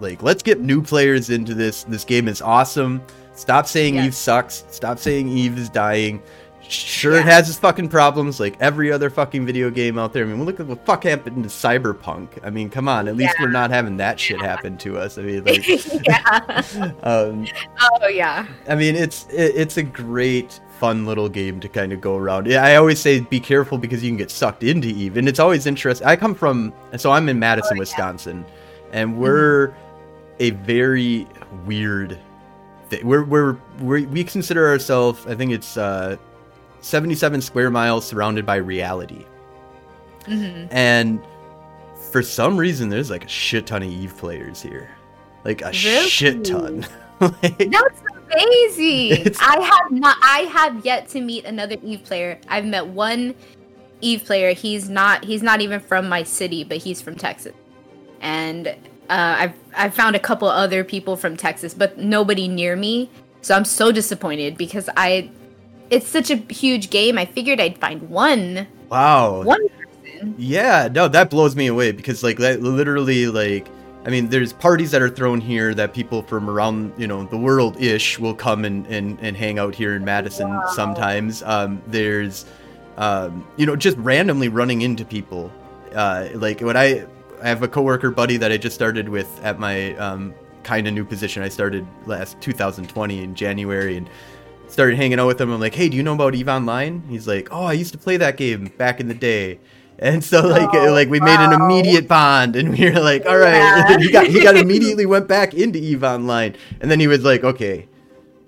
like let's get new players into this. This game is awesome. Stop saying Eve sucks. Stop saying Eve is dying. Sure, yeah. it has its fucking problems like every other fucking video game out there. I mean, look at what fuck happened to Cyberpunk. I mean, come on, at least yeah. we're not having that shit happen to us. I mean, like, yeah. um, oh yeah. I mean, it's it, it's a great, fun little game to kind of go around. Yeah, I always say be careful because you can get sucked into Eve, and it's always interesting. I come from, so I'm in Madison, oh, Wisconsin, and mm-hmm. we're mm-hmm. a very weird. Thing. We're, we're we're we consider ourselves. I think it's. uh 77 square miles surrounded by reality. Mm-hmm. And for some reason, there's like a shit ton of Eve players here. Like a really? shit ton. like, That's amazing. I have not. I have yet to meet another Eve player. I've met one Eve player. He's not. He's not even from my city, but he's from Texas. And uh, I've I've found a couple other people from Texas, but nobody near me. So I'm so disappointed because I it's such a huge game. I figured I'd find one. Wow. One person. Yeah, no, that blows me away because like that literally like I mean, there's parties that are thrown here that people from around, you know, the world ish will come and, and, and hang out here in Madison wow. sometimes. Um, there's, um, you know, just randomly running into people. Uh, like when I, I have a coworker buddy that I just started with at my um, kind of new position. I started last 2020 in January, and started hanging out with him. I'm like, hey, do you know about Eve Online? He's like, oh, I used to play that game back in the day. And so like oh, like we wow. made an immediate bond, and we were like, all right. Yeah. he got he got immediately went back into Eve Online, and then he was like, okay,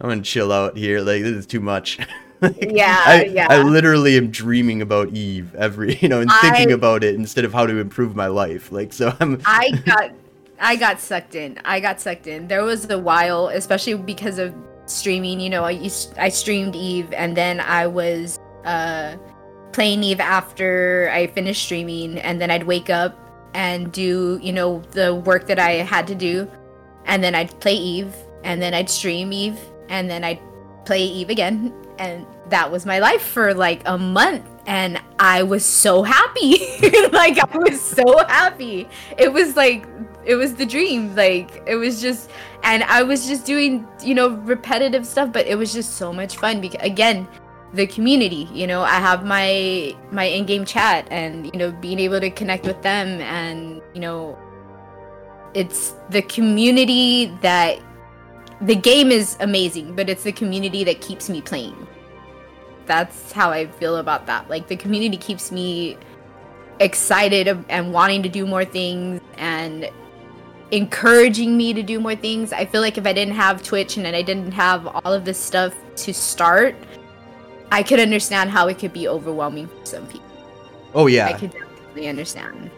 I'm gonna chill out here. Like this is too much. like, yeah, I, yeah. I literally am dreaming about Eve every you know and thinking I, about it instead of how to improve my life. Like so I'm. I got I got sucked in. I got sucked in. There was a while, especially because of streaming. You know, I used, I streamed Eve, and then I was uh, playing Eve after I finished streaming, and then I'd wake up and do you know the work that I had to do, and then I'd play Eve, and then I'd stream Eve, and then I'd play Eve again, and that was my life for like a month and I was so happy. like I was so happy. It was like it was the dream. Like it was just and I was just doing, you know, repetitive stuff, but it was just so much fun because again, the community, you know, I have my my in-game chat and you know, being able to connect with them and, you know, it's the community that the game is amazing, but it's the community that keeps me playing. That's how I feel about that. Like the community keeps me excited and wanting to do more things and encouraging me to do more things. I feel like if I didn't have Twitch and I didn't have all of this stuff to start, I could understand how it could be overwhelming for some people. Oh yeah, I could definitely understand.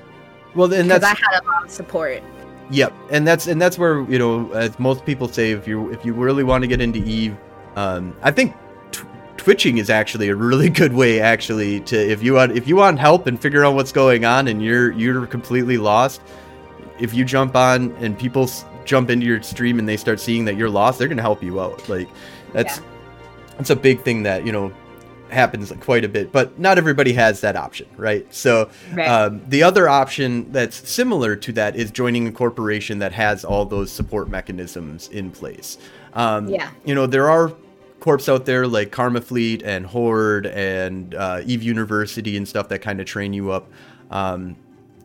Well, then that's I had a lot of support. Yep, and that's and that's where you know, as most people say, if you if you really want to get into Eve, um, I think twitching is actually a really good way actually to if you want if you want help and figure out what's going on and you're you're completely lost if you jump on and people s- jump into your stream and they start seeing that you're lost, they're gonna help you out. Like that's yeah. that's a big thing that you know happens quite a bit, but not everybody has that option, right? So right. Um, the other option that's similar to that is joining a corporation that has all those support mechanisms in place. Um, yeah, you know there are corps out there like Karma Fleet and Horde and uh, Eve University and stuff that kind of train you up. Um,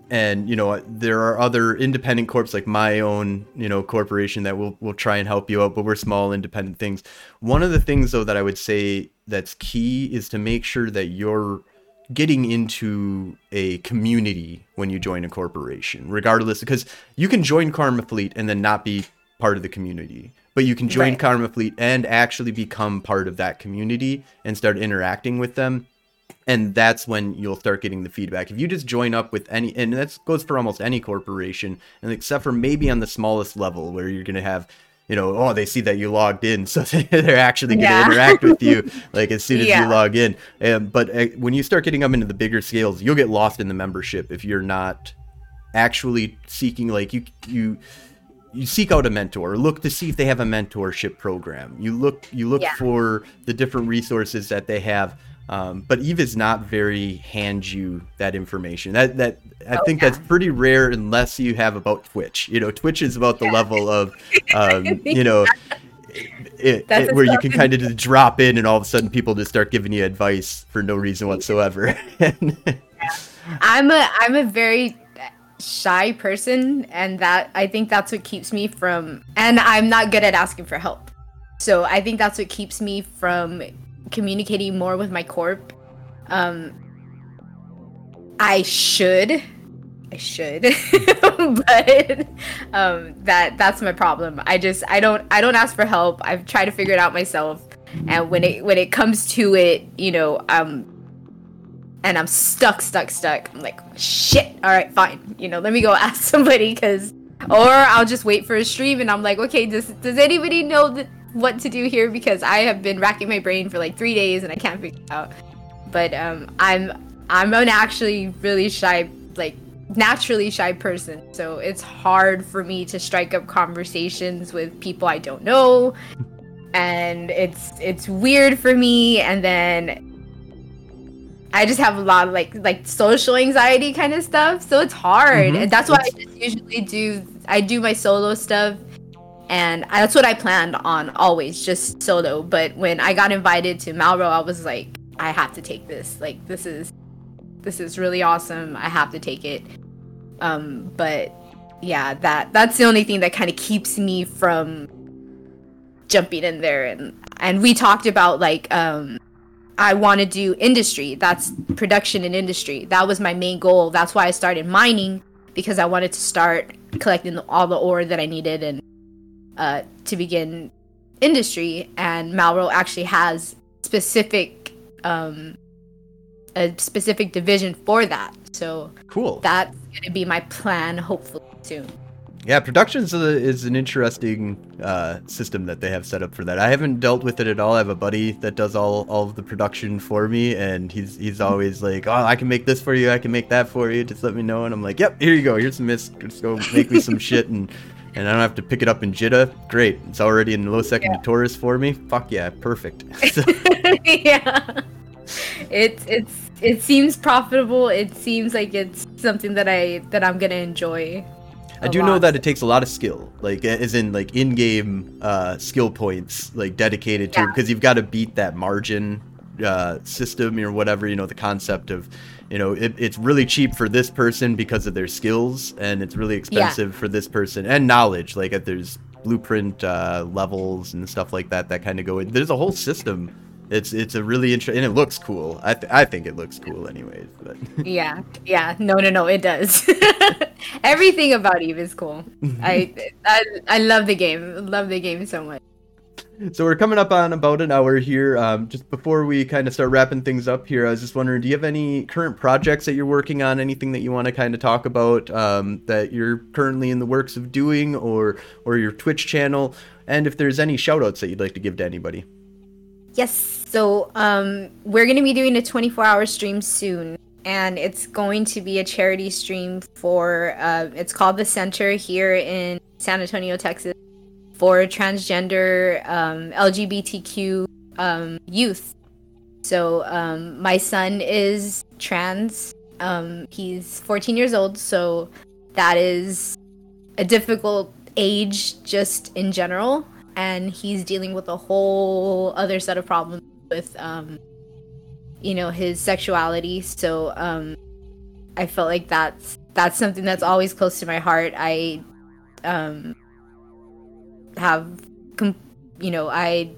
and you know there are other independent corps like my own you know corporation that will will try and help you out but we're small independent things one of the things though that i would say that's key is to make sure that you're getting into a community when you join a corporation regardless because you can join karma fleet and then not be part of the community but you can join right. karma fleet and actually become part of that community and start interacting with them and that's when you'll start getting the feedback. If you just join up with any, and that goes for almost any corporation, and except for maybe on the smallest level where you're gonna have, you know, oh, they see that you logged in, so they're actually gonna yeah. interact with you like as soon as yeah. you log in. Um, but uh, when you start getting up into the bigger scales, you'll get lost in the membership if you're not actually seeking like you you you seek out a mentor look to see if they have a mentorship program you look you look yeah. for the different resources that they have um, but Eve is not very hand you that information. That that I oh, think yeah. that's pretty rare unless you have about Twitch. You know, Twitch is about the level of, um, you know, it, it, where you can kind of just drop in and all of a sudden people just start giving you advice for no reason whatsoever. I'm a I'm a very shy person, and that I think that's what keeps me from. And I'm not good at asking for help, so I think that's what keeps me from communicating more with my corp. Um, I should, I should, but um, that that's my problem. I just I don't I don't ask for help. I've tried to figure it out myself, and when it when it comes to it, you know, um, and I'm stuck, stuck, stuck. I'm like, shit. All right, fine. You know, let me go ask somebody because, or I'll just wait for a stream and I'm like, okay, does does anybody know that what to do here because I have been racking my brain for like three days and I can't figure it out. But um, I'm I'm an actually really shy, like naturally shy person, so it's hard for me to strike up conversations with people I don't know, and it's it's weird for me. And then I just have a lot of like like social anxiety kind of stuff, so it's hard. Mm-hmm. And that's why I just usually do I do my solo stuff and that's what I planned on always, just solo. But when I got invited to Malro, I was like, I have to take this. Like this is this is really awesome. I have to take it. Um, but yeah, that that's the only thing that kind of keeps me from jumping in there and and we talked about like um I want to do industry. That's production and industry. That was my main goal. That's why I started mining because I wanted to start collecting all the ore that I needed and uh, to begin industry, and Malro actually has specific um, a specific division for that. So cool. That's gonna be my plan, hopefully soon. Yeah, production is, is an interesting uh, system that they have set up for that. I haven't dealt with it at all. I have a buddy that does all, all of the production for me, and he's he's always like, "Oh, I can make this for you. I can make that for you. Just let me know." And I'm like, "Yep, here you go. Here's some miss. Just go make me some shit and and I don't have to pick it up in Jita. Great, it's already in low second yeah. Taurus for me. Fuck yeah, perfect. yeah, it's it's it seems profitable. It seems like it's something that I that I'm gonna enjoy. I do lot. know that it takes a lot of skill, like as in like in-game uh, skill points, like dedicated to yeah. because you've got to beat that margin uh, system or whatever. You know, the concept of you know it, it's really cheap for this person because of their skills and it's really expensive yeah. for this person and knowledge like if there's blueprint uh, levels and stuff like that that kind of go in. There's a whole system. It's it's a really interesting and it looks cool. I, th- I think it looks cool anyways but yeah. Yeah. No no no. It does. Everything about eve is cool. I, I i love the game. Love the game so much so we're coming up on about an hour here. Um, just before we kind of start wrapping things up here, I was just wondering, do you have any current projects that you're working on? Anything that you want to kind of talk about um, that you're currently in the works of doing, or or your Twitch channel? And if there's any shoutouts that you'd like to give to anybody. Yes. So um, we're going to be doing a 24-hour stream soon, and it's going to be a charity stream for. Uh, it's called the Center here in San Antonio, Texas for transgender um, LGBTQ um, youth. So um, my son is trans. Um, he's 14 years old, so that is a difficult age just in general, and he's dealing with a whole other set of problems with, um, you know, his sexuality. So um, I felt like that's that's something that's always close to my heart. I um, have, com- you know, I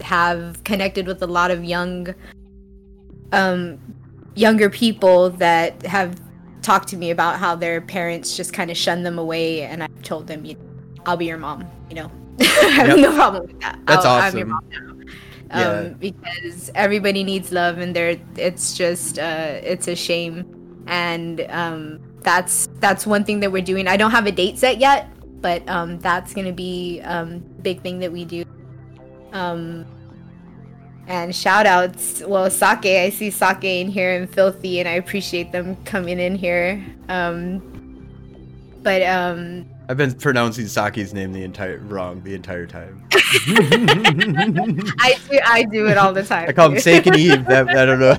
have connected with a lot of young, um, younger people that have talked to me about how their parents just kind of shun them away, and I've told them, you know, I'll be your mom. You know, I have Yep. no problem with that. That's I'll, I'm your awesome. mom now. Yeah. Um, because everybody needs love, and there, it's just, uh, it's a shame, and um, that's that's one thing that we're doing. I don't have a date set yet, but um, that's gonna be um, big thing that we do. Um, and shout outs. Well, Sake, I see Sake in here and Filthy, and I appreciate them coming in here. Um, but um, I've been pronouncing Saki's name the entire wrong the entire time. I do I do it all the time. I call him too. Sake and Eve. That, I don't know.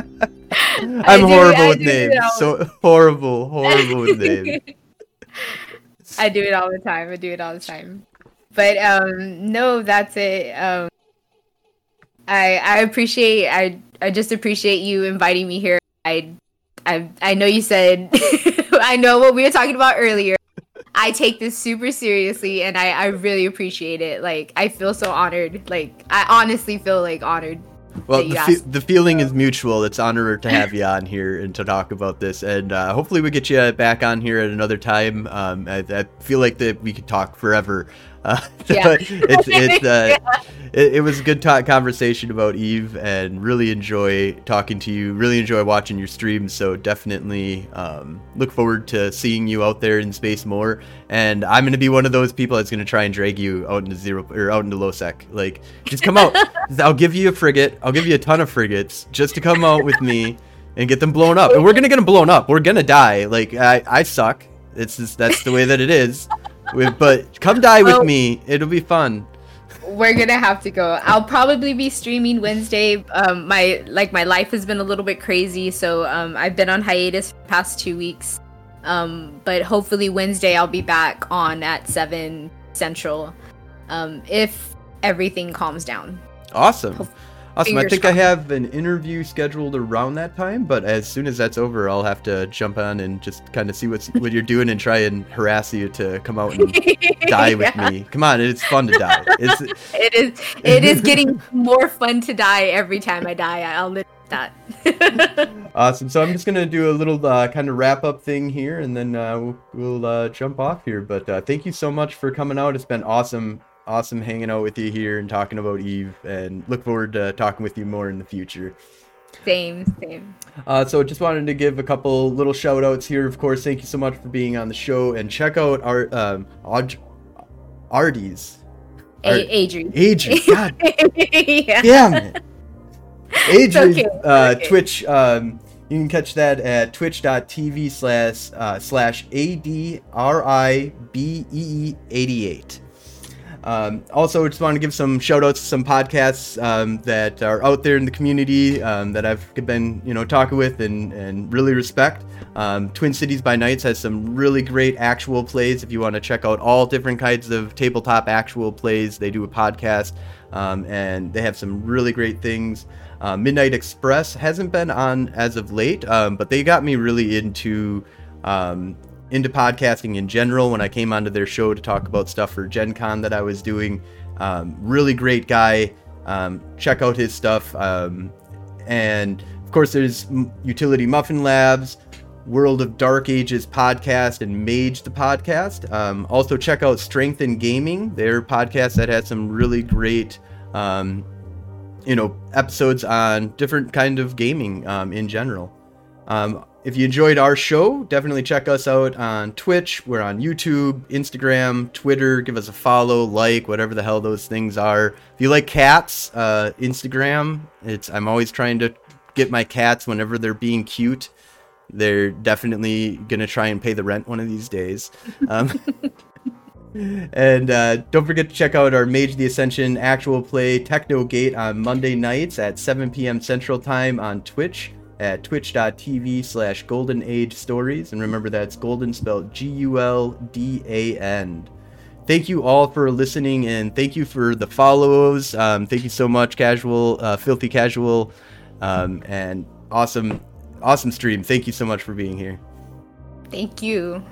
I'm do- horrible I with names. So horrible, horrible with names. I do it all the time. I do it all the time. But um no, that's it. Um I I appreciate I I just appreciate you inviting me here. I I I know you said I know what we were talking about earlier. I take this super seriously and I I really appreciate it. Like I feel so honored. Like I honestly feel like honored. Well, the, fe- the feeling is mutual. It's honor to have you on here and to talk about this, and uh, hopefully we get you back on here at another time. Um, I, I feel like that we could talk forever. Uh, Yeah. it's it's uh, it, it was a good talk conversation about Eve, and really enjoy talking to you. Really enjoy watching your streams. So definitely um, look forward to seeing you out there in space more. And I'm gonna be one of those people that's gonna try and drag you out into zero or out into low sec. Like just come out. I'll give you a frigate. I'll give you a ton of frigates just to come out with me and get them blown up. And we're gonna get them blown up. We're gonna die. Like I, I suck. It's just that's the way that it is. But come die with me. It'll be fun. we're gonna have to go i'll probably be streaming wednesday um my like my life has been a little bit crazy so um i've been on hiatus for the past two weeks um but hopefully wednesday i'll be back on at 7 central um if everything calms down Awesome. Hope- Awesome. I fingers think I have an interview scheduled around that time, but as soon as that's over, I'll have to jump on and just kind of see what's what you're doing and try and harass you to come out and die with Yeah, me. Come on, it's fun to die. It's it is it is getting more fun to die every time i die i'll admit that awesome. So I'm just gonna do a little uh, kind of wrap up thing here, and then uh, we'll, we'll uh, jump off here. But uh, thank you so much for coming out. It's been awesome, awesome hanging out with you here and talking about Eve, and look forward to talking with you more in the future. Same, same. Uh, so just wanted to give a couple little shout outs here. Of course, thank you so much for being on the show and check out our um, Ard- Arties. Adrian. Adrian. God. yeah. Damn it. Adrian, okay. uh, okay. Twitch. Um, you can catch that at twitch.tv slash uh, slash adribee88. Um, also, just want to give some shout outs to some podcasts um, that are out there in the community um, that I've been, you know, talking with and, and really respect. Um, Twin Cities by Nights has some really great actual plays. If you want to check out all different kinds of tabletop actual plays, they do a podcast um, and they have some really great things. Uh, Midnight Express hasn't been on as of late, um, but they got me really into um, into podcasting in general when I came onto their show to talk about stuff for Gen Con that I was doing. Um, really great guy. Um, check out his stuff. Um, and of course, there's Utility Muffin Labs, World of Dark Ages podcast, and Mage the podcast. Um, also, check out Strength in Gaming, their podcast that has some really great. Um, you know episodes on different kind of gaming um, in general if you enjoyed our show definitely check us out on twitch. We're on youtube instagram twitter. Give us a follow like whatever the hell those things are. If you like cats uh, instagram it's i'm always trying to get my cats whenever they're being cute. They're definitely gonna try and pay the rent one of these days. Um, and uh, don't forget to check out our Mage the Ascension actual play Techno Gate on Monday nights at 7 p.m. Central Time on Twitch at twitch.tv slash golden age stories. And remember that's golden spelled G U L D A N. Thank you all for listening and thank you for the follows. Um, thank you so much, Casual, uh, Filthy Casual, um, and awesome. awesome stream. Thank you so much for being here. Thank you.